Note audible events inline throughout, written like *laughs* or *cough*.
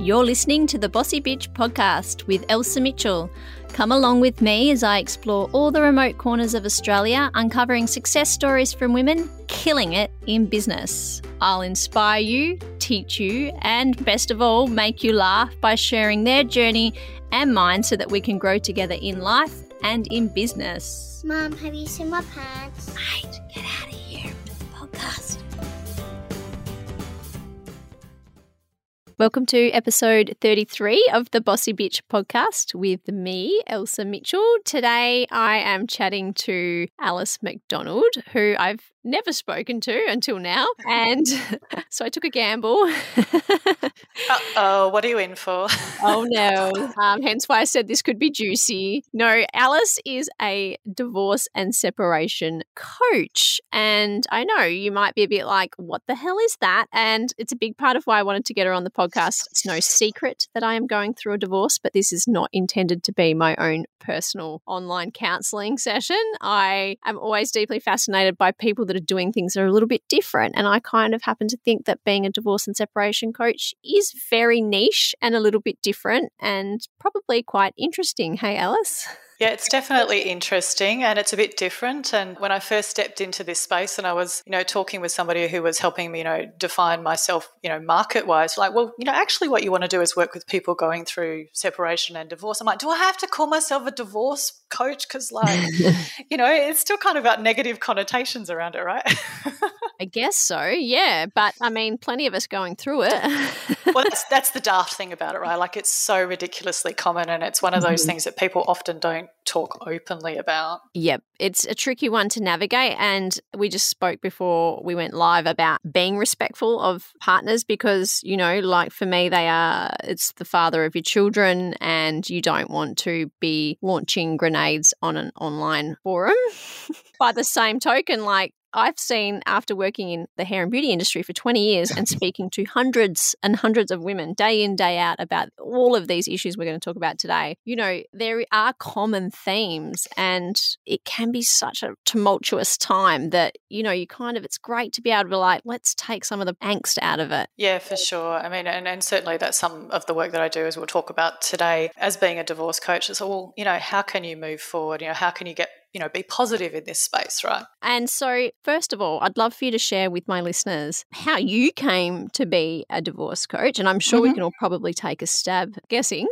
You're listening to the Bossy Bitch podcast with Elsa Mitchell. Come along with me as I explore all the remote corners of Australia, uncovering success stories from women killing it in business. I'll inspire you, teach you, and best of all, make you laugh by sharing their journey and mine so that we can grow together in life and in business. Mom, have you seen my pants? Mate, get out Welcome to episode 33 of the Bossy Bitch podcast with me, Elsa Mitchell. Today I am chatting to Alice McDonald, who I've never spoken to until now. And *laughs* so I took a gamble. oh, what are you in *laughs* for? oh, no. *laughs* Um, hence why I said this could be juicy. No, Alice is a divorce and separation coach. And I know you might be a bit like, what the hell is that? And it's a big part of why I wanted to get her on the podcast. It's no secret that I am going through a divorce, but this is not intended to be my own personal online counseling session. I am always deeply fascinated by people that are doing things that are a little bit different. And I kind of happen to think that being a divorce and separation coach is very niche and a little bit different and probably quite interesting. Hey, Alice? *laughs* Yeah, it's definitely interesting and it's a bit different. And when I first stepped into this space and I was, you know, talking with somebody who was helping me, you know, define myself, you know, market wise, like, well, you know, actually what you want to do is work with people going through separation and divorce. I'm like, do I have to call myself a divorce coach? Because, like, *laughs* you know, it's still kind of got negative connotations around it, right? *laughs* I guess so, yeah. But I mean, plenty of us going through it. *laughs* well, that's, that's, the daft thing about it, right? Like, it's so ridiculously common, and it's one of those mm-hmm. things that people often don't talk openly about. Yep, it's a tricky one to navigate. And we just spoke before we went live about being respectful of partners because, you know, like for me, they are, it's the father of your children, and you don't want to be launching grenades on an online forum. *laughs* By the same token, like I've seen after working in the hair and beauty industry for 20 years and *laughs* speaking to hundreds and hundreds of women day in, day out about all of these issues we're going to talk about today, you know, there are common themes and it can be such a tumultuous time that, you know, you kind of, it's great to be able to be like, let's take some of the angst out of it. Yeah, for sure. I mean, and, and certainly that's some of the work that I do as we'll talk about today as being a divorce coach. It's all, you know, how can you move forward? You know, how can you get you know, be positive in this space, right? And so, first of all, I'd love for you to share with my listeners how you came to be a divorce coach. And I'm sure mm-hmm. we can all probably take a stab guessing.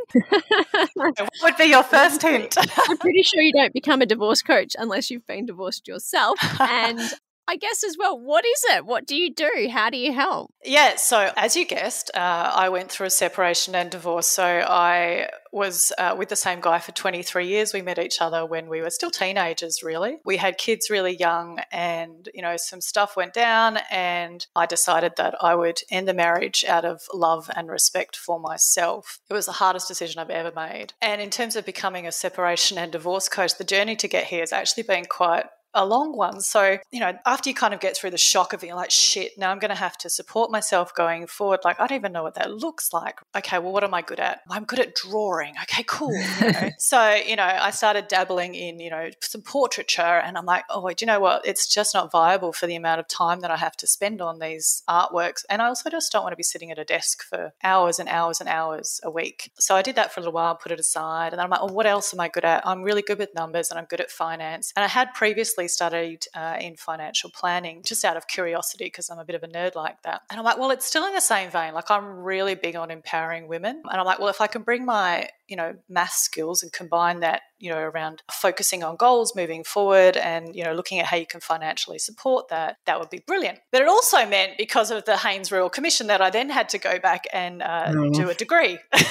what would be your *laughs* first hint? I'm pretty sure you don't become a divorce coach unless you've been divorced yourself. *laughs* And I guess as well, what is it? What do you do? How do you help? Yeah, so as you guessed, uh, I went through a separation and divorce. So I was uh, with the same guy for 23 years. We met each other when we were still teenagers, really. We had kids really young, and, you know, some stuff went down, and I decided that I would end the marriage out of love and respect for myself. It was the hardest decision I've ever made. And in terms of becoming a separation and divorce coach, the journey to get here has actually been quite a long one. So, you know, after you kind of get through the shock of being like, shit, now I'm going to have to support myself going forward. Like, I don't even know what that looks like. Okay, well, what am I good at? I'm good at drawing. Okay, cool. You *laughs* know? so, you know, I started dabbling in, you know, some portraiture and I'm like, oh, do you know what? It's just not viable for the amount of time that I have to spend on these artworks. And I also just don't want to be sitting at a desk for hours and hours and hours a week. So I did that for a little while, put it aside. And then I'm like, oh, what else am I good at? I'm really good with numbers and I'm good at finance. And I had previously studied uh, in financial planning just out of curiosity because I'm a bit of a nerd like that. And I'm like, well, it's still in the same vein. Like, I'm really big on empowering women. And I'm like, well, if I can bring my you know math skills and combine that you know around focusing on goals moving forward and you know looking at how you can financially support that that would be brilliant but it also meant because of the Hayne's Royal Commission that I then had to go back and uh, mm. do a degree *laughs* and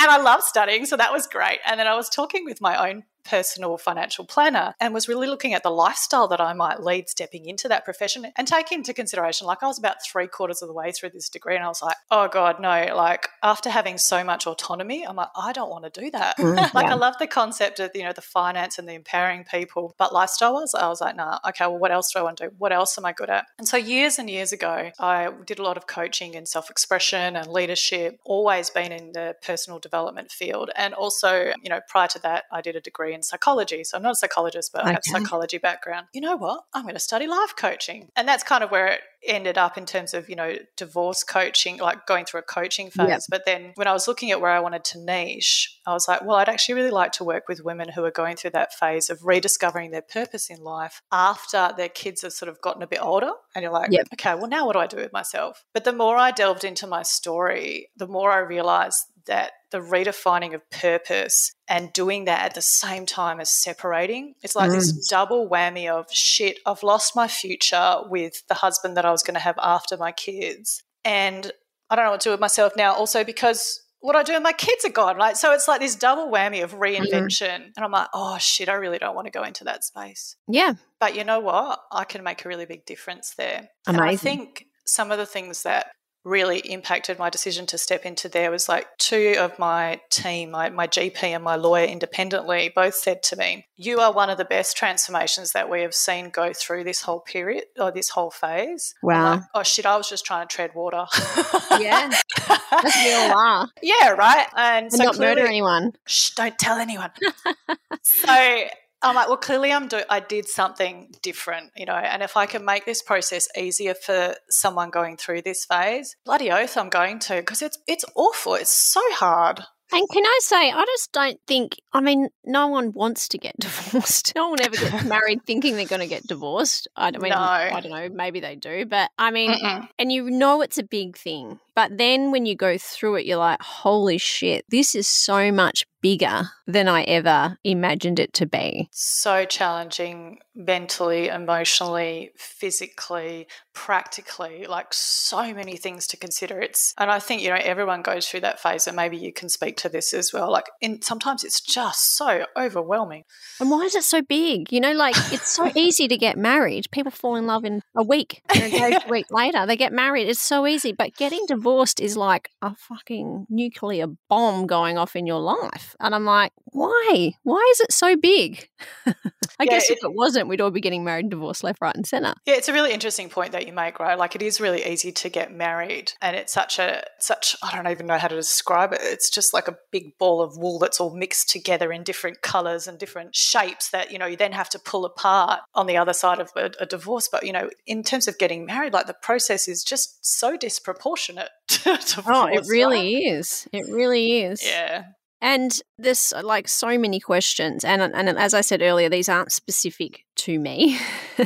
I love studying so that was great and then I was talking with my own personal financial planner and was really looking at the lifestyle that I might lead stepping into that profession and take into consideration like I was about three quarters of the way through this degree and I was like oh god no like after having so much autonomy I'm like, I don't want to do that. Mm, *laughs* like, yeah. I love the concept of, you know, the finance and the empowering people, but lifestyle was, I was like, nah, okay, well, what else do I want to do? What else am I good at? And so, years and years ago, I did a lot of coaching and self expression and leadership, always been in the personal development field. And also, you know, prior to that, I did a degree degree in psychology. So I'm not a psychologist, but I have Okay. psychology background. You know what? I'm going to study life coaching. And that's kind of where it ended up in terms of, you know, divorce coaching, like going through a coaching phase. Yep. But then when I was looking at where I wanted to niche, I was like, well, I'd actually really like to work with women who are going through that phase of rediscovering their purpose in life after their kids have sort of gotten a bit older. And you're like, Yep. okay, well, now what do I do with myself? But the more I delved into my story, the more I realized that the redefining of purpose and doing that at the same time as separating, it's like this mm. double whammy of shit, I've lost my future with the husband that I was going to have after my kids. And I don't know what to do with myself now, also because what I do with my kids are gone. Like, so it's like this double whammy of mm-hmm. reinvention. And I'm like, oh shit, I really don't want to go into that space. Yeah. But you know what? I can make a really big difference there. And I think some of the things that really impacted my decision to step into there was like two of my team, my, my GP and my lawyer independently, both said to me, You are one of the best transformations that we have seen go through this whole period or this whole phase. Wow. like, oh shit, I was just trying to tread water. Yeah. As we all are. yeah, right. And, And so not murder anyone. shh, don't tell anyone. *laughs* so I'm like, well, clearly I'm do- I did something different, you know, and if I can make this process easier for someone going through this phase, bloody oath I'm going to because it's it's awful. It's so hard. And can I say, I just don't think, I mean, no one wants to get *laughs* divorced. No one ever gets *laughs* married thinking they're going to get divorced. I don't, mean, No. I don't know, maybe they do. But I mean, Mm-mm. and you know it's a big thing. But then when you go through it, you're like, holy shit, this is so much bigger than I ever imagined it to be. So challenging mentally, emotionally, physically, practically, like so many things to consider. It's and I think, you know, everyone goes through that phase and maybe you can speak to this as well. Like in sometimes it's just so overwhelming. And why is it so big? You know, like it's so *laughs* easy to get married. People fall in love in a week, and a *laughs* day, a week later, they get married. It's so easy. But getting divorced is like a fucking nuclear bomb going off in your life. And I'm like, why? Why is it so big? *laughs* I Yeah, guess if it wasn't, we'd all be getting married and divorced left, right, and center. Yeah, it's a really interesting point that you make, right? Like it is really easy to get married and it's such a such I don't even know how to describe it. It's just like a big ball of wool that's all mixed together in different colors and different shapes that, you know, you then have to pull apart on the other side of a, a divorce. But, you know, in terms of getting married, like the process is just so disproportionate *laughs* to divorce. Oh, it right? really is. It really is. Yeah. And there's uh, like so many questions, and and as I said earlier, these aren't specific to me.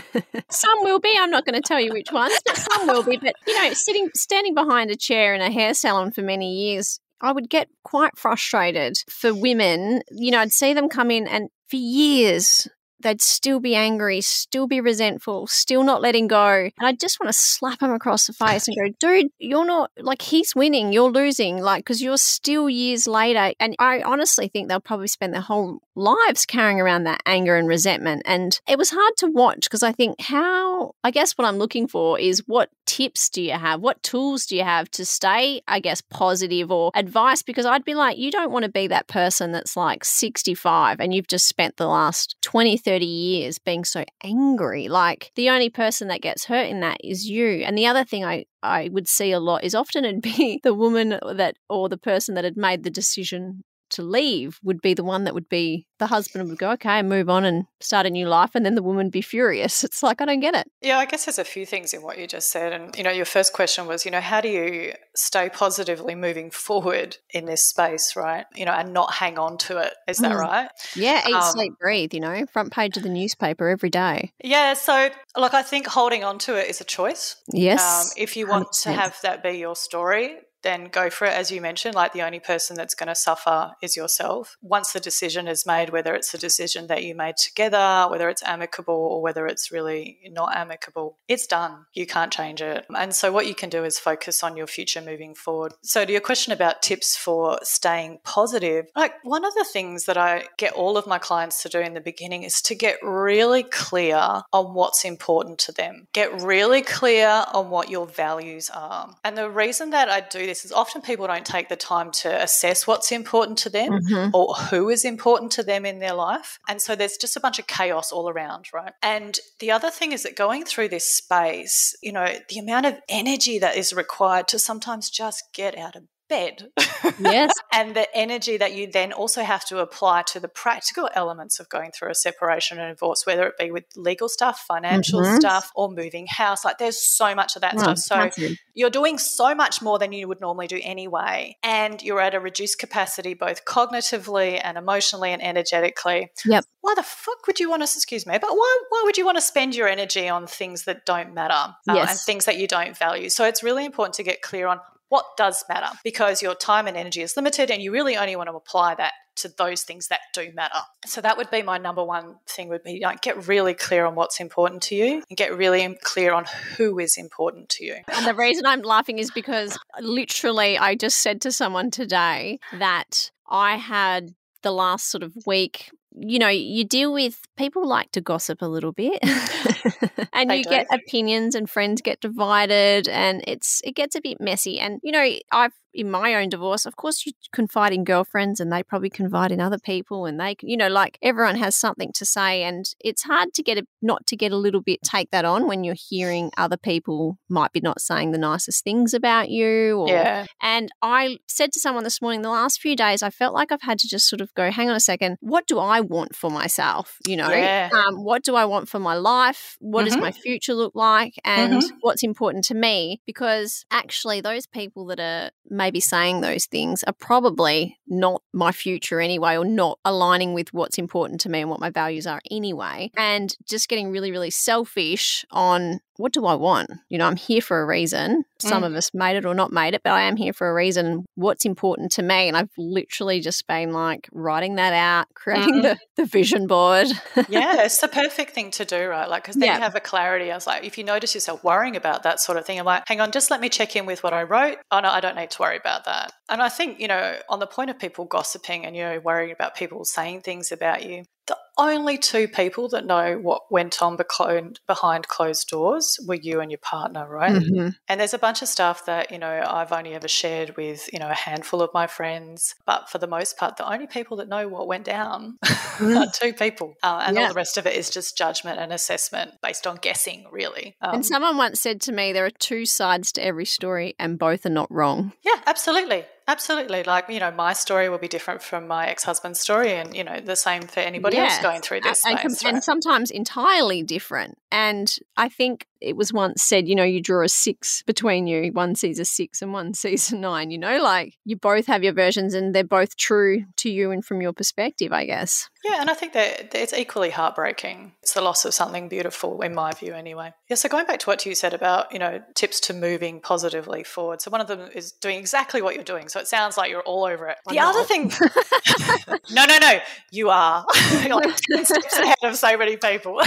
*laughs* some will be. I'm not going to tell you which ones, but some will be. But you know, sitting standing behind a chair in a hair salon for many years, I would get quite frustrated for women. You know, I'd see them come in, and for years they'd still be angry, still be resentful, still not letting go. And I just want to slap him across the face and go, *laughs* dude, you're not like he's winning, you're losing, like, because you're still years later. And I honestly think they'll probably spend their whole lives carrying around that anger and resentment. And it was hard to watch because I think how, I guess what I'm looking for is what tips do you have? What tools do you have to stay, I guess, positive or advice? Because I'd be like, you don't want to be that person that's like 65 and you've just spent the last 20, 30 years being so angry. Like the only person that gets hurt in that is you. And the other thing I, I would see a lot is often it'd *laughs* be the woman that or the person that had made the decision to leave would be the one that would be the husband would go, okay, move on and start a new life. And then the woman be furious. *laughs* It's like, I don't get it. Yeah, I guess there's a few things in what you just said. And, you know, your first question was, you know, how do you stay positively moving forward in this space, right? You know, and not hang on to it. Is that Mm. right? Yeah, eat, Um, sleep, breathe, you know, front page of the newspaper every day. Yeah. So, look, I think holding on to it is a choice. Yes. Um, if you want to 100%. have that be your story, then go for it. As you mentioned, like the only person that's going to suffer is yourself. Once the decision is made, whether it's a decision that you made together, whether it's amicable or whether it's really not amicable, it's done. You can't change it. And so, what you can do is focus on your future moving forward. So, to your question about tips for staying positive, like one of the things that I get all of my clients to do in the beginning is to get really clear on what's important to them. Get really clear on what your values are. And the reason that I do this is often people don't take the time to assess what's important to them Mhm. or who is important to them in their life. And so there's just a bunch of chaos all around, right? And the other thing is that going through this space, you know, the amount of energy that is required to sometimes just get out of bed. Yes. *laughs* and the energy that you then also have to apply to the practical elements of going through a separation and divorce, whether it be with legal stuff, financial Mhm. stuff, or moving house. Like there's so much of that stuff. So you're doing so much more than you would normally do anyway. And you're at a reduced capacity, both cognitively and emotionally and energetically. Yep. Why the fuck would you want to, excuse me, but why, why would you want to spend your energy on things that don't matter uh, and things that you don't value? So it's really important to get clear on what does matter because your time and energy is limited and you really only want to apply that to those things that do matter. So that would be my number one thing would be like get really clear on what's important to you and get really clear on who is important to you. And the reason I'm laughing is because literally I just said to someone today that I had the last sort of week. You know, you deal with people like to gossip a little bit, *laughs* and you do. get opinions, and friends get divided, and it's it gets a bit messy. And you know, I've in my own divorce, of course, you confide in girlfriends, and they probably confide in other people, and they, you know, like everyone has something to say, and it's hard to get a not to get a little bit take that on when you're hearing other people might be not saying the nicest things about you, or Yeah. and I said to someone this morning, the last few days, I felt like I've had to just sort of go, hang on a second, what do I want for myself? You know, Yeah. um, what do I want for my life? What does Mhm. my future look like? And Mhm. what's important to me? Because actually, those people that are maybe saying those things are probably not my future anyway, or not aligning with what's important to me and what my values are anyway. And just getting really, really selfish on what do I want? You know, I'm here for a reason. Some Mm. of us made it or not made it, but I am here for a reason. What's important to me? And I've literally just been like writing that out, creating Mhm. the, the vision board. yeah, *laughs* it's the perfect thing to do, right? Like, because then Yeah. you have a clarity. I was like, if you notice yourself worrying about that sort of thing, I'm like, hang on, just let me check in with what I wrote. Oh, no, I don't need to worry about that. And I think, you know, on the point of people gossiping and, you know, worrying about people saying things about you, the only two people that know what went on behind, behind closed doors were you and your partner, right? Mhm. And there's a bunch of stuff that, you know, I've only ever shared with, you know, a handful of my friends. But for the most part, the only people that know what went down *laughs* are two people. Uh, and Yeah. all the rest of it is just judgment and assessment based on guessing, really. Um, and someone once said to me, there are two sides to every story, and both are not wrong. yeah, absolutely. Absolutely. Like, you know, my story will be different from my ex husband's story, and, you know, the same for anybody else going through this. and, space, and right? sometimes entirely different. And I think it was once said, you know, you draw a six between you. One sees a six and one *laughs* sees a nine. You know, like you both have your versions and they're both true to you and from your perspective, I guess. Yeah, and I think that it's equally heartbreaking. It's the loss of something beautiful, in my view, anyway. Yeah, so going back to what you said about, you know, tips to moving positively forward. So one of them is doing exactly what you're doing. So it sounds like you're all over it. The other thing, *laughs* no, no, no, you are You're *laughs* like 10 steps ahead of so many people.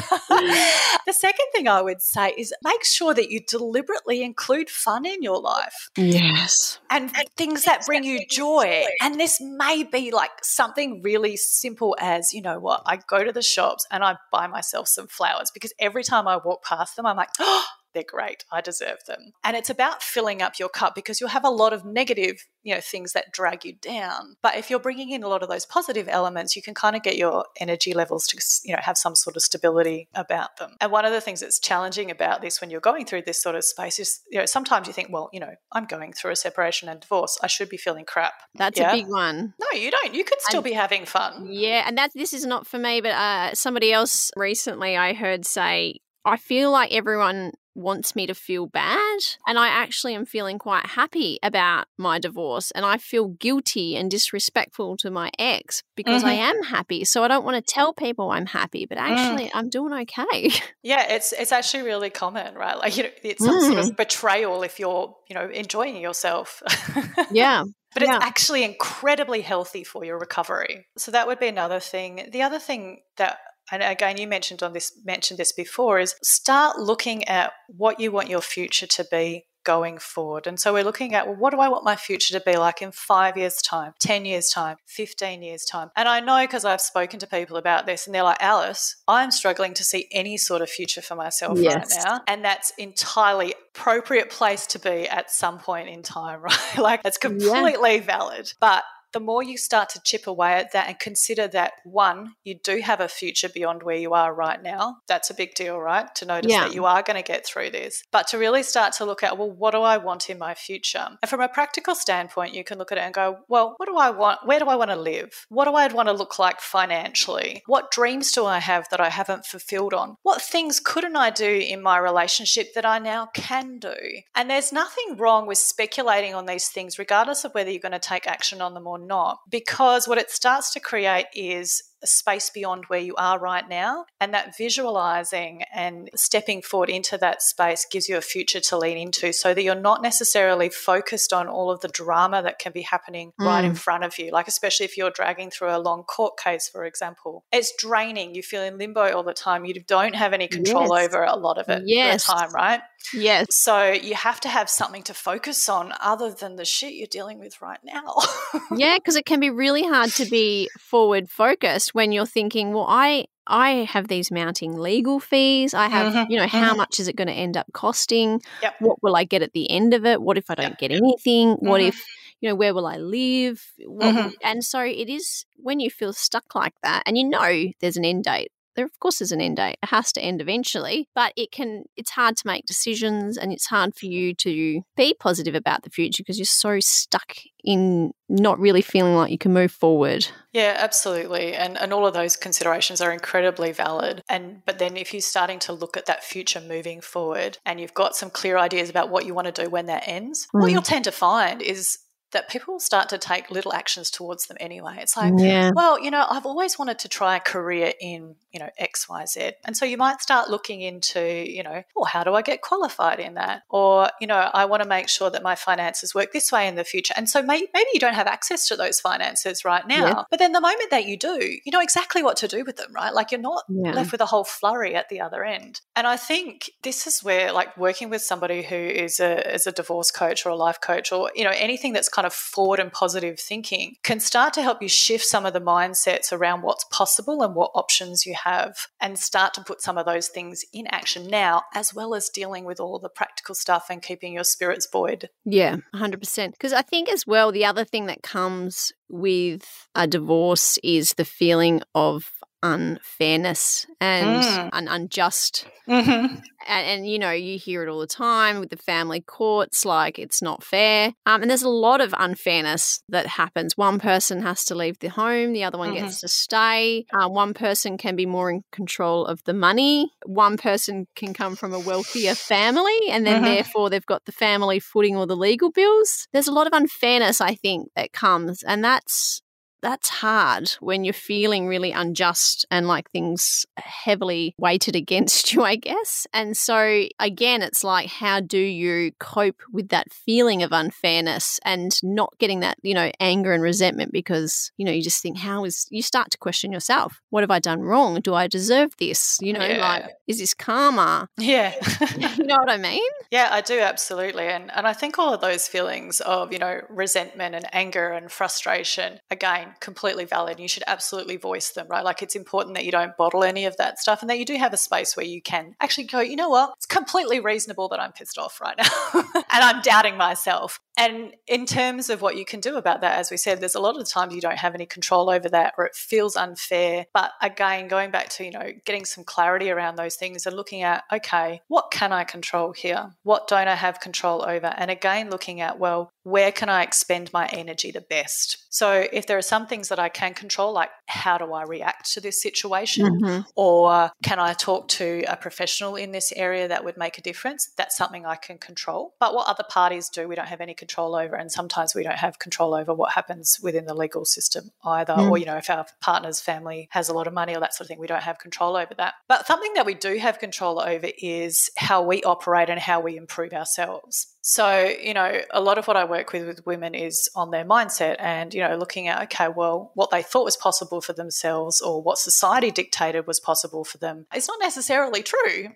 The second thing I would say is make sure that you deliberately include fun in your life Yes. and things that bring you joy. And this may be like something really simple as, you know what, I go to the shops and I buy myself some flowers because every time I walk past them, I'm like, *gasps* oh, they're great. I deserve them. And it's about filling up your cup because you'll have a lot of negative, you know, things that drag you down. But if you're bringing in a lot of those positive elements, you can kind of get your energy levels to, you know, have some sort of stability about them. And one of the things that's challenging about this when you're going through this sort of space is, you know, sometimes you think, well, you know, I'm going through a separation and divorce. I should be feeling crap. That's Yeah. a big one. No, you don't. You could still And- be having fun. Yeah, and that this is not for me, but uh, somebody else recently I heard say, I feel like everyone wants me to feel bad, and I actually am feeling quite happy about my divorce, and I feel guilty and disrespectful to my ex because I am happy. So I don't want to tell people I'm happy, but actually I'm doing okay. *laughs* Yeah, it's it's actually really common, right? Like you know, it's some sort Mm. of betrayal if you're, you know, enjoying yourself. *laughs* yeah, But it's Yeah. actually incredibly healthy for your recovery. So that would be another thing. The other thing that and again you mentioned on this mentioned this before is start looking at what you want your future to be going forward. And so we're looking at well, what do I want my future to be like in five years' time, 10 years' time, 15 years' time? And I know because I've spoken to people about this and they're like, Alice, I'm struggling to see any sort of future for myself Yes. right now. And that's entirely appropriate place to be at some point in time, *laughs* right? like that's completely valid. But the more you start to chip away at that and consider that one, you do have a future beyond where you are right now. That's a big deal, right? To notice yeah. that you are going to get through this. But to really start to look at, well, what do I want in my future? And from a practical standpoint, you can look at it and go, well, what do I want? Where do I want to live? What do I want to look like financially? What dreams do I have that I haven't fulfilled on? What things couldn't I do in my relationship that I now can do? And there's nothing wrong with speculating on these things, regardless of whether you're going to take action on them or not, because what it starts to create is a space beyond where you are right now. And that visualizing and stepping forward into that space gives you a future to lean into so that you're not necessarily focused on all of the drama that can be happening mm. right in mm. front of you. Like, especially if you're dragging through a long court case, for example, it's draining. You feel in limbo all the time. You don't have any control yes. over a lot of it yes. the time, right? Yes. So you have to have something to focus on other than the shit you're dealing with right now. *laughs* yeah, because it can be really hard to be forward focused when you're thinking, well, I I have these mounting legal fees. I have, mm-hmm, you know, how mm-hmm. much is it going to end up costing? Yep. What will I get at the end of it? What if I don't yep. get anything? What mm-hmm. if, you know, where will I live? Mm-hmm. and so it is when you feel stuck like that and you know there's an end date there of course is an end date. It has to end eventually, but it can it's hard to make decisions and it's hard for you to be positive about the future because you're so stuck in not really feeling like you can move forward. Yeah, absolutely. And and all of those considerations are incredibly valid. And but then if you're starting to look at that future moving forward and you've got some clear ideas about what you want to do when that ends, mm. what you'll tend to find is that people will start to take little actions towards them anyway. It's like, yeah. well, you know, I've always wanted to try a career in, you know, X, Y, Z. And so you might start looking into, you know, well, how do I get qualified in that? Or, you know, I want to make sure that my finances work this way in the future. And so may- maybe you don't have access to those finances right now. Yeah. But then the moment that you do, you know exactly what to do with them, right? Like you're not yeah. left with a whole flurry at the other end. And I think this is where like working with somebody who is a, is a divorce coach or a life coach or, you know, anything that's kind of forward and positive thinking can start to help you shift some of the mindsets around what's possible and what options you have and start to put some of those things in action now, as well as dealing with all the practical stuff and keeping your spirits buoyed. Yeah, 100%. Because I think as well, the other thing that comes with a divorce is the feeling of unfairness and mm. an unjust mm-hmm. and, and, you know you hear it all the time with the family courts like it's not fair um, and there's a lot of unfairness that happens one person has to leave the home the other one mm-hmm. gets to stay uh, one person can be more in control of the money one person can come from a wealthier family and then mm-hmm. therefore they've got the family footing or the legal bills there's a lot of unfairness i think that comes and that's that's hard when you're feeling really unjust and like things heavily weighted *laughs* against you, I guess. And so, again, it's like, how do you cope with that feeling of unfairness and not getting that, you know, anger and resentment because, you know, you just think, how is, you start to question yourself. What have I done wrong? Do I deserve this? You know, yeah. like, is this karma? *laughs* Yeah. *laughs* you know what I mean? Yeah, I do, absolutely. And, and I think all of those feelings of, you know, resentment and anger and frustration, again, completely valid. You should absolutely voice them, right? Like it's important that you don't bottle any of that stuff and that you do have a space where you can actually go, you know what? It's completely reasonable that I'm pissed off right now *laughs* and I'm doubting myself. And in terms of what you can do about that, as we said, there's a lot of times you don't have any control over that or it feels unfair. But again, going back to, you know, getting some clarity around those things and looking at, okay, what can I control here? What don't I have control over? And again, looking at, well, where can I expend my energy the best? So if there are some things that I can control, like how do I react to this situation? Mm-hmm. Or can I talk to a professional in this area that would make a difference? That's something I can control. But what other parties do, we don't have any control over. And sometimes we don't have control over what happens within the legal system either. Mm. Or, you know, if our partner's family has a lot of money or that sort of thing, we don't have control over that. But something that we do have control over is how we operate and how we improve ourselves. So, you know, a lot of what I work with with women is on their mindset and, you know, looking at, okay, well, what they thought was possible for themselves or what society dictated was possible for them it's not necessarily true.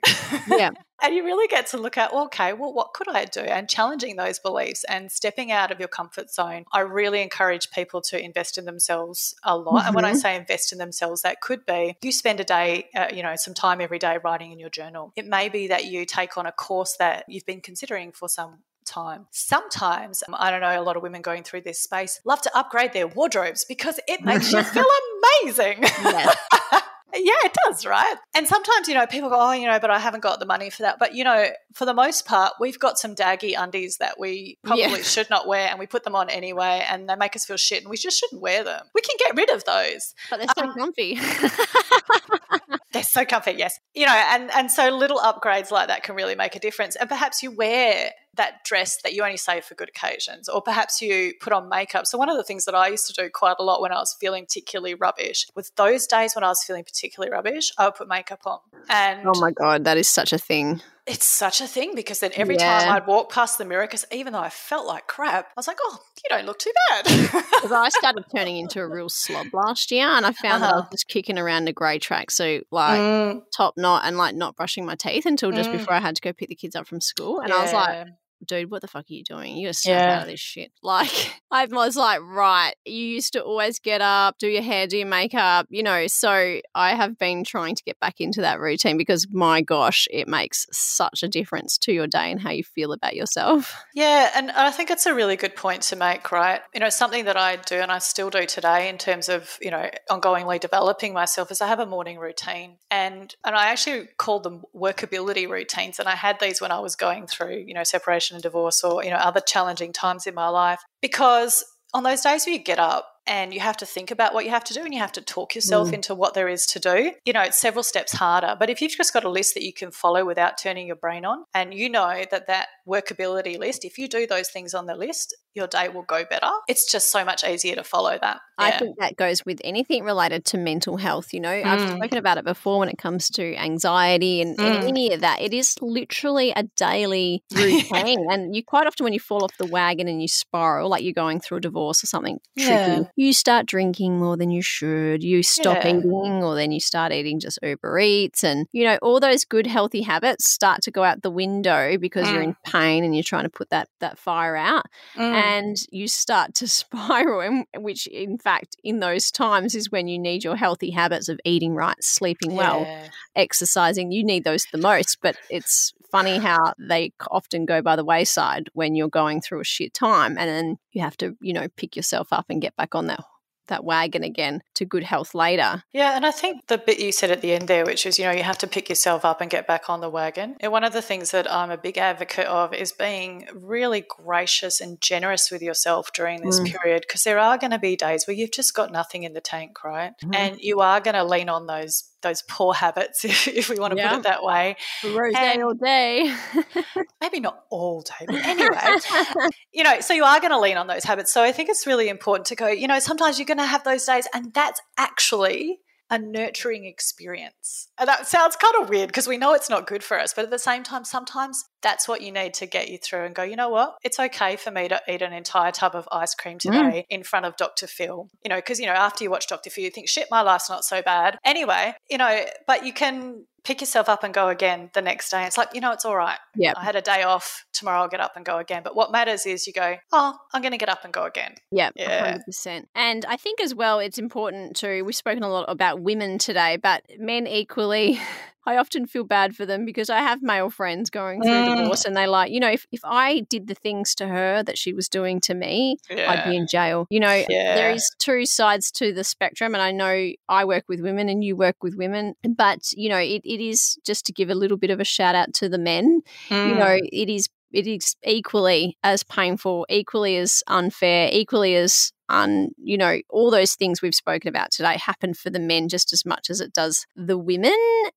Yeah. *laughs* and you really get to look at, well, okay, well, what could I do? And challenging those beliefs and stepping out of your comfort zone. I really encourage people to invest in themselves a lot. Mm-hmm. And when I mm-hmm. say invest in themselves, that could be you spend a day, uh, you know, some time every day writing in your journal. It may be that you take on a course that you've been considering for some time. Sometimes, um, I don't know, a lot of women going through this space love to upgrade their wardrobes because it makes you feel *laughs* amazing. Yes. *laughs* Yeah, it does, right? And sometimes, you know, people go, oh, you know, but I haven't got the money for that. But, you know, for the most part, we've got some daggy undies that we probably yeah. should not wear and we put them on anyway and they make us feel shit and we just shouldn't wear them. We can get rid of those. But they're so um, comfy. *laughs* they're so comfy, yes. You know, and, and so little upgrades like that can really make a difference. And perhaps you wear that dress that you only save for good occasions, or perhaps you put on makeup. So, one of the things that I used to do quite a lot when I was feeling particularly rubbish was those days when I was feeling particularly rubbish, I would put makeup on. And oh my God, that is such a thing. It's such a thing because then every yeah. time I'd walk past the mirror, because even though I felt like crap, I was like, oh, you don't look too bad. *laughs* Because I started turning into a *laughs* real slob last year and I found uh-huh. that I was uh-huh. just kicking around a grey tracksuit, like mm. top knot and like not brushing my teeth until just mm. before I had to go pick the kids up from school. And yeah. I was like, dude, what the fuck are you doing? You gotta snap yeah. out of this shit. *laughs* Like, I was like, right, you used to always get up, do your hair, do your makeup, you know. So I have been trying to get back into that routine because my gosh, it makes such a difference to your day and how you feel about yourself. *laughs* Yeah, and I think it's a really good point to make, right? You know, something that I do and I still do today in terms of, you know, ongoingly developing myself is I have a morning routine. And and I actually call them workability routines. And I had these when I was going through, you know, separation and divorce or you know other challenging times in my life. Because on those days where you get up and you have to think about what you have to do and you have to talk yourself mm. into what there is to do. You know, it's several steps harder. But if you've just got a list that you can follow without turning your brain on, and you know that that workability list, if you do those things on the list, your day will go better. It's just so much easier to follow that. Yeah. I think that goes with anything related to mental health. You know, mm. I've spoken about it before when it comes to anxiety and, mm. and, any of that. It is literally a daily *laughs* routine. and you quite often, when you fall off the wagon and you spiral, like you're going through a divorce or something yeah. You start drinking more than you should. You stop yeah. eating or then you start eating just Uber Eats. And, you know, all those good, healthy habits start to go out the window because mm. you're in pain and you're trying to put that, that fire out. Mm and you start to *laughs* spiral, which in fact, in those times is when you need your healthy habits of eating right, sleeping well, yeah. exercising. You need those the most, but it's funny how they often go by the wayside when you're going through a shit time and then you have to, you know, pick yourself up and get back on that that wagon again to good health later. Yeah, and I think the bit you said at the end there, which is, you know, you have to pick yourself up and get back on the wagon. And one of the things that I'm a big advocate of is being really gracious and generous with yourself during this mm. period because there are going to be days where you've just got nothing in the tank, right? Mm. And you are going to lean on those those poor habits, *laughs* if, if we want to yeah. put it that way. Rose all day. *laughs* maybe not all day, but anyway, you know, so you are going to lean on those habits. So I think it's really important to go, you know, sometimes you're going to have those days, and that's actually a nurturing experience. And that sounds kind of weird because we know it's not good for us, but at the same time, sometimes that's what you need to get you through and go, you know what? It's okay for me to eat an entire tub of ice cream mm. today mm. in front of Dr. Phil. You know, because, you know, after you watch Dr. Phil, you think, shit, my life's not so bad. Anyway, you know, but you can pick yourself up and go again the next day. It's like, you know, it's all right. Yeah. I had a day off. Tomorrow I'll get up and go again. But what matters is you go, oh, I'm going to get up and go again. Yep, yeah. 100%. And I think as well, it's important to, we've spoken a lot about women today, but men equally I often feel bad for them because I have male friends going through mm. divorce and they like, you know, if, if I did the things to her that she was doing to me, yeah. I'd be in jail. You know, yeah. there is two sides to the spectrum. And I know I work with women and you work with women, but, you know, it, it is just to give a little bit of a shout out to the men. Mm. You know, mm. it is it is equally as painful, equally as unfair, equally as un, you know, all those things we've spoken about today happen for the men just as much as it does the women.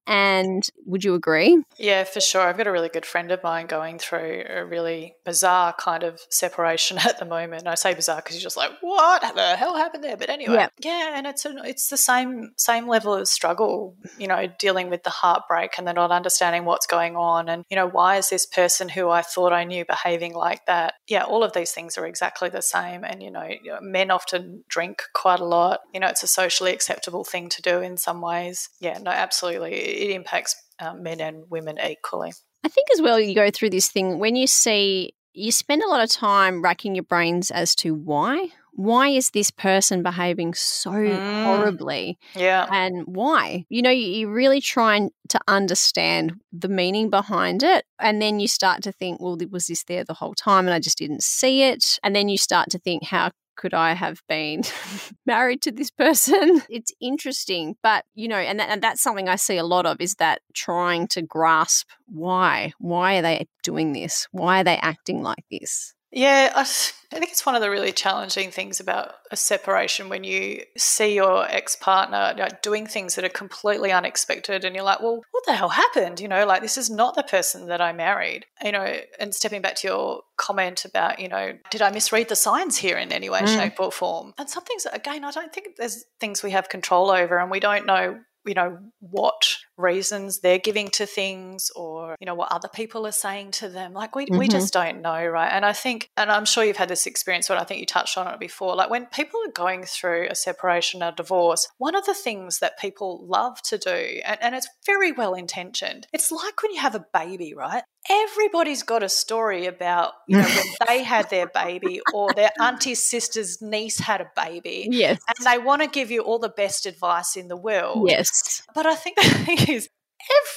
And would you agree? Yeah, for sure. I've got a really good friend of mine going through a really bizarre kind of separation *laughs* at the moment. And I say bizarre because you're just like, what the hell happened there? But anyway, yeah, yeah and it's a, it's the same same level of struggle, you know, dealing with the heartbreak and then not understanding what's going on, and you know, why is this person who I thought I knew behaving like that? Yeah, all of these things are exactly the same, and you know, men often drink quite a lot. You know, it's a socially acceptable thing to do in some ways. Yeah, no, absolutely. It impacts um, men and women equally. I think as well, you go through this thing when you see, you spend a lot of time racking your brains as to why why is this person behaving so Mm. horribly Yeah. and why? You know, you- you're really trying to understand the meaning behind it. And then you start to think, well, was this there the whole time and I just didn't see it? And then you start to think, how could I have been *laughs* married to this person? *laughs* It's interesting, but you know, and, and that's something I see a lot of is that trying to grasp why. Why are they doing this? Why are they acting like this? Yeah, I, think it's one of the really challenging things about a separation when you see your ex partner doing things that are completely unexpected and you're like, well, what the hell happened? You know, like this is not the person that I married. You know, and stepping back to your comment about, you know, did I misread the signs here in any way, Mm. shape, or form? And some things, again, I don't think there's things we have control over and we don't know you know what reasons they're giving to things or you know what other people are saying to them like we, we Mhm. just don't know right and i think and i'm sure you've had this experience but i think you touched on it before like when people are going through a separation or divorce one of the things that people love to do and, and it's very well intentioned it's like when you have a baby right everybody's got a story about you know when they had their baby or their *laughs* auntie's sister's niece had a baby Yes. and they want to give you all the best advice in the world Yes. but I think the *laughs* thing is,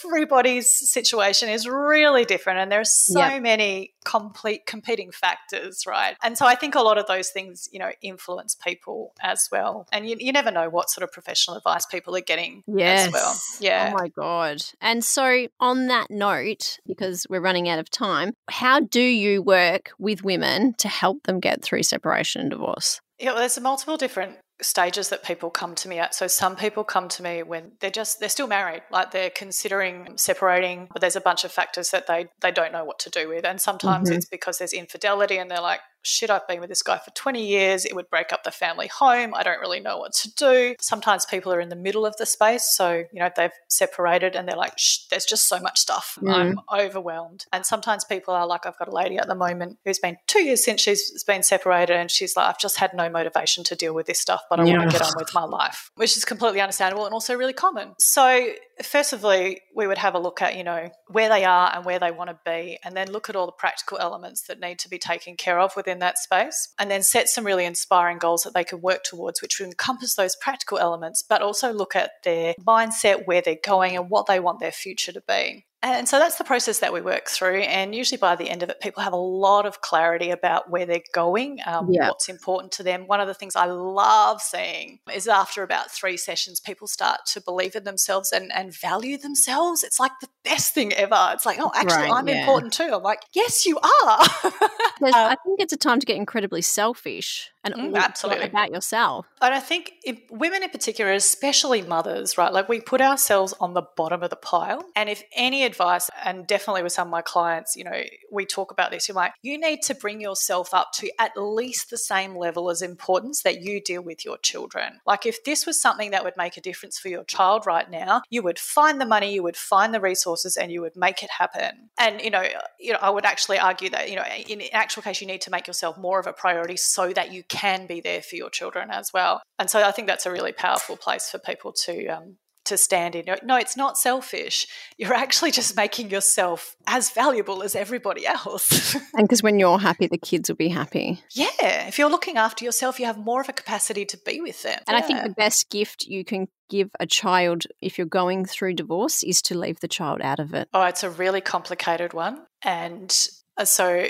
everybody's situation is really different, and there are so Yep. many complete competing factors, right? And so I think a lot of those things, you know, influence people as well. And you, you never know what sort of professional advice people are getting Yes. as well. Yeah. Oh my God. And so, on that note, because we're running out of time, how do you work with women to help them get through separation and divorce? Yeah, well, there's multiple different stages that people come to me at. So some people come to me when they're just they're still married, like they're considering separating, but there's a bunch of factors that they they don't know what to do with. And sometimes Mhm. it's because there's infidelity and they're like, shit, I've been with this guy for 20 years. It would break up the family home. I don't really know what to do. Sometimes people are in the middle of the space. So, you know, they've separated and they're like, Shh, there's just so much stuff. Mm. I'm overwhelmed. And sometimes people are like, I've got a lady at the moment who's been two years since she's been separated and she's like, I've just had no motivation to deal with this stuff, but I want to get on with my life, which is completely understandable and also really common. So, firstly, we would have a look at, you know, where they are and where they want to be, and then look at all the practical elements that need to be taken care of within that space, and then set some really inspiring goals that they can work towards, which would encompass those practical elements, but also look at their mindset, where they're going, and what they want their future to be. And so that's the process that we work through. And usually by the end of it, people have a lot of clarity about where they're going, um, Yeah. what's important to them. One of the things I love seeing is after about three sessions, people start to believe in themselves and, and value themselves. It's like the best thing ever. It's like, oh, actually, Right, I'm yeah. important too. I'm like, yes, you are. *laughs* Uh, I think it's a time to get incredibly selfish and Mm, all absolutely. about yourself. And I think if women in particular, especially mothers, right? Like we put ourselves on the bottom of the pile. And if any advice, and definitely with some of my clients, you know, we talk about this, you're like, you need to bring yourself up to at least the same level as importance that you deal with your children. Like if this was something that would make a difference for your child right now, you would find the money, you would find the resources, and you would make it happen. And you know, you know, I would actually argue that, you know, in actual case, you need to make yourself more of a priority so that you can be there for your children as well. And so I think that's a really powerful place for people to um, to stand in. No, it's not selfish. You're actually just making yourself as valuable as everybody else. *laughs* And because when you're happy, the kids will be happy. yeah, if you're looking after yourself, you have more of a capacity to be with them. And I think the best gift you can give a child if you're going through divorce is to leave the child out of it. Oh, it's a really complicated one. And uh, so,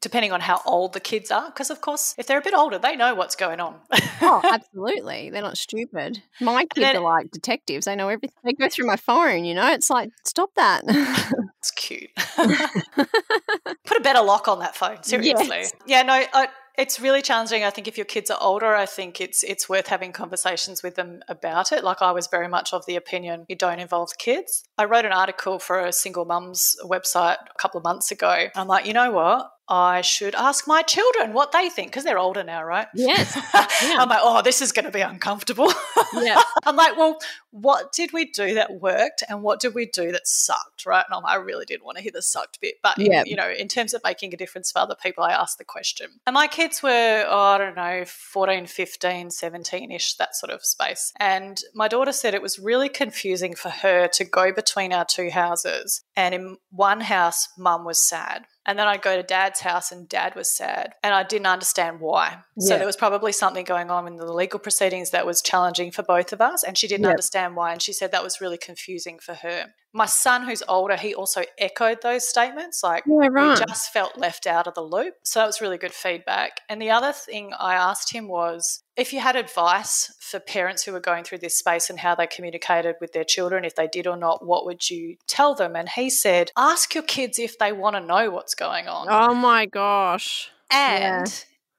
depending on how old the kids are, because of course, if they're a bit older, they know what's going on. Oh, *laughs* absolutely. They're not stupid. My kids then- are like detectives. They know everything. They go through my phone, you know? It's like, stop that. *laughs* it's cute. *laughs* Put a better lock on that phone, seriously. Yes. Yeah, no, I, it's really challenging. I think if your kids are older, I think it's it's worth having conversations with them about it. Like I was very much of the opinion you don't involve the kids. I wrote an article for a single mums website a couple of months ago. I'm like, you know what? I should ask my children what they think because they're older now, right? Yes. *laughs* I'm like, oh, this is going to be uncomfortable. yeah. *laughs* I'm like, well, what did we do that worked and what did we do that sucked, right? And I'm like, I really didn't want to hear the sucked bit. But, in- Yeah. you know, in terms of making a difference for other people, I asked the question. And my kids were, oh, I don't know, 14, 15, 17 ish, that sort of space. And my daughter said it was really confusing for her to go between our two houses. And in one house, mum was sad. And then I'd go to dad's house and dad was sad. And I didn't understand why. So there was probably something going on in the legal proceedings that was challenging for both of us. And she didn't Yep. understand why. And she said that was really confusing for her. My son, who's older, he also echoed those statements. Like, Yeah, we just felt left out of the loop. So that was really good feedback. And the other thing I asked him was if you had advice for parents who were going through this space and how they communicated with their children, if they did or not, what would you tell them? And he said, ask your kids if they want to know what's going on. Oh my gosh. And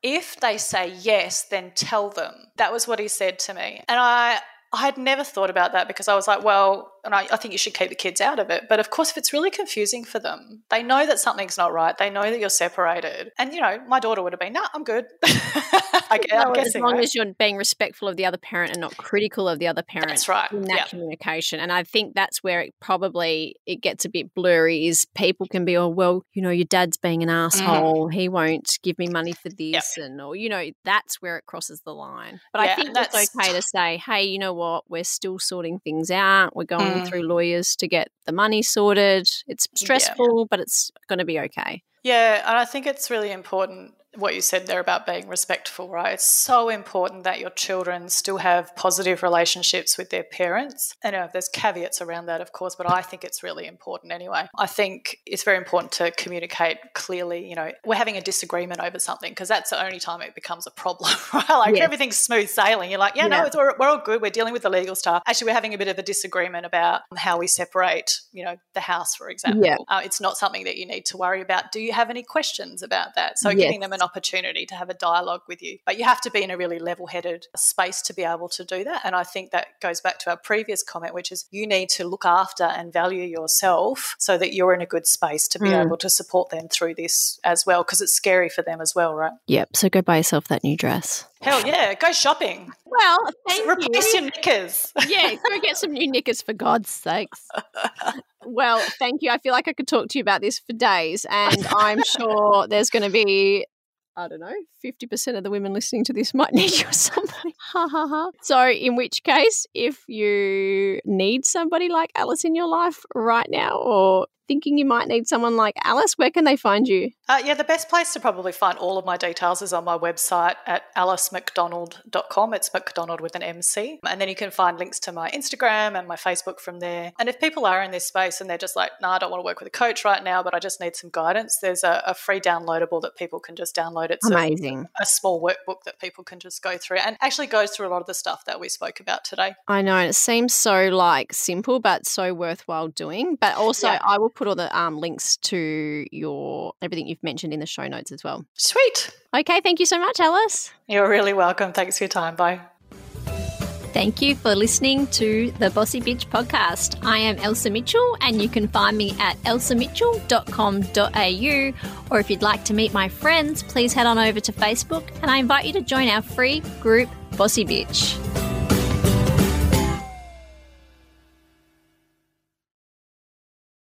Yeah. if they say yes, then tell them. That was what he said to me. And I I had never thought about that because I was like, well, and I, I think you should keep the kids out of it. But of course, if it's really confusing for them, they know that something's not right. They know that you're separated. And, you know, my daughter would have been, no, I'm good. *laughs* I, gu- I'm No, as long right? as you're being respectful of the other parent and not critical of the other parent That's right. in that Yeah. communication. And I think that's where it probably it gets a bit blurry is people can be, oh well, you know, your dad's being an mm-hmm. asshole. He won't give me money for this and or you know, that's where it crosses the line. But I think and it's that's- okay to say, hey, you know what, we're still sorting things out. We're going Mm. through lawyers to get the money sorted. It's stressful, but it's gonna be okay. Yeah, and I think it's really important what you said there about being respectful, right? It's so important that your children still have positive relationships with their parents. And uh, there's caveats around that, of course, but I think it's really important anyway. I think it's very important to communicate clearly. You know, we're having a disagreement over something because that's the only time it becomes a problem, *laughs* right? Like Yes. everything's smooth sailing. You're like, yeah, no, it's, we're, we're all good. We're dealing with the legal stuff. Actually, we're having a bit of a disagreement about how we separate, you know, the house, for example. Yeah. Uh, it's not something that you need to worry about. Do you have any questions about that? So Yes. giving them an opportunity to have a dialogue with you. But you have to be in a really level-headed space to be able to do that. And I think that goes back to our previous comment, which is you need to look after and value yourself so that you're in a good space to be Mm. able to support them through this as well, because it's scary for them as well, right? Yep. So go buy yourself that new dress. Hell yeah, go shopping. Well, thank Replace your knickers. yeah, go get some new knickers for God's sakes. Well, thank you. I feel like I could talk to you about this for days, and I'm sure there's going to be. I don't know, 50% of the women listening to this *laughs* might need you or somebody. *laughs* Ha ha ha. So, in which case, if you need somebody like Alice in your life right now, or thinking you might need someone like Alice, where can they find you? Uh, yeah, the best place to probably find all of my details is on my website at alicemcdonald.com. It's McDonald with an MC. And then you can find links to my Instagram and my Facebook from there. And if people are in this space and they're just like, nah, I don't want to work with a coach right now, but I just need some guidance, there's a, a free downloadable that people can just download. It's a, Amazing. a small workbook that people can just go through and actually goes through a lot of the stuff that we spoke about today. I know, and it seems so like simple, but so worthwhile doing. But also, Yeah. I will put all the um, links to your everything you've mentioned in the show notes as well. Sweet. Okay, thank you so much, Alice. You're really welcome. Thanks for your time. Bye. Thank you for listening to the Bossy Bitch podcast. I am Elsa Mitchell, and you can find me at elsamitchell.com.au. Or if you'd like to meet my friends, please head on over to Facebook, and I invite you to join our free group, Bossy Bitch.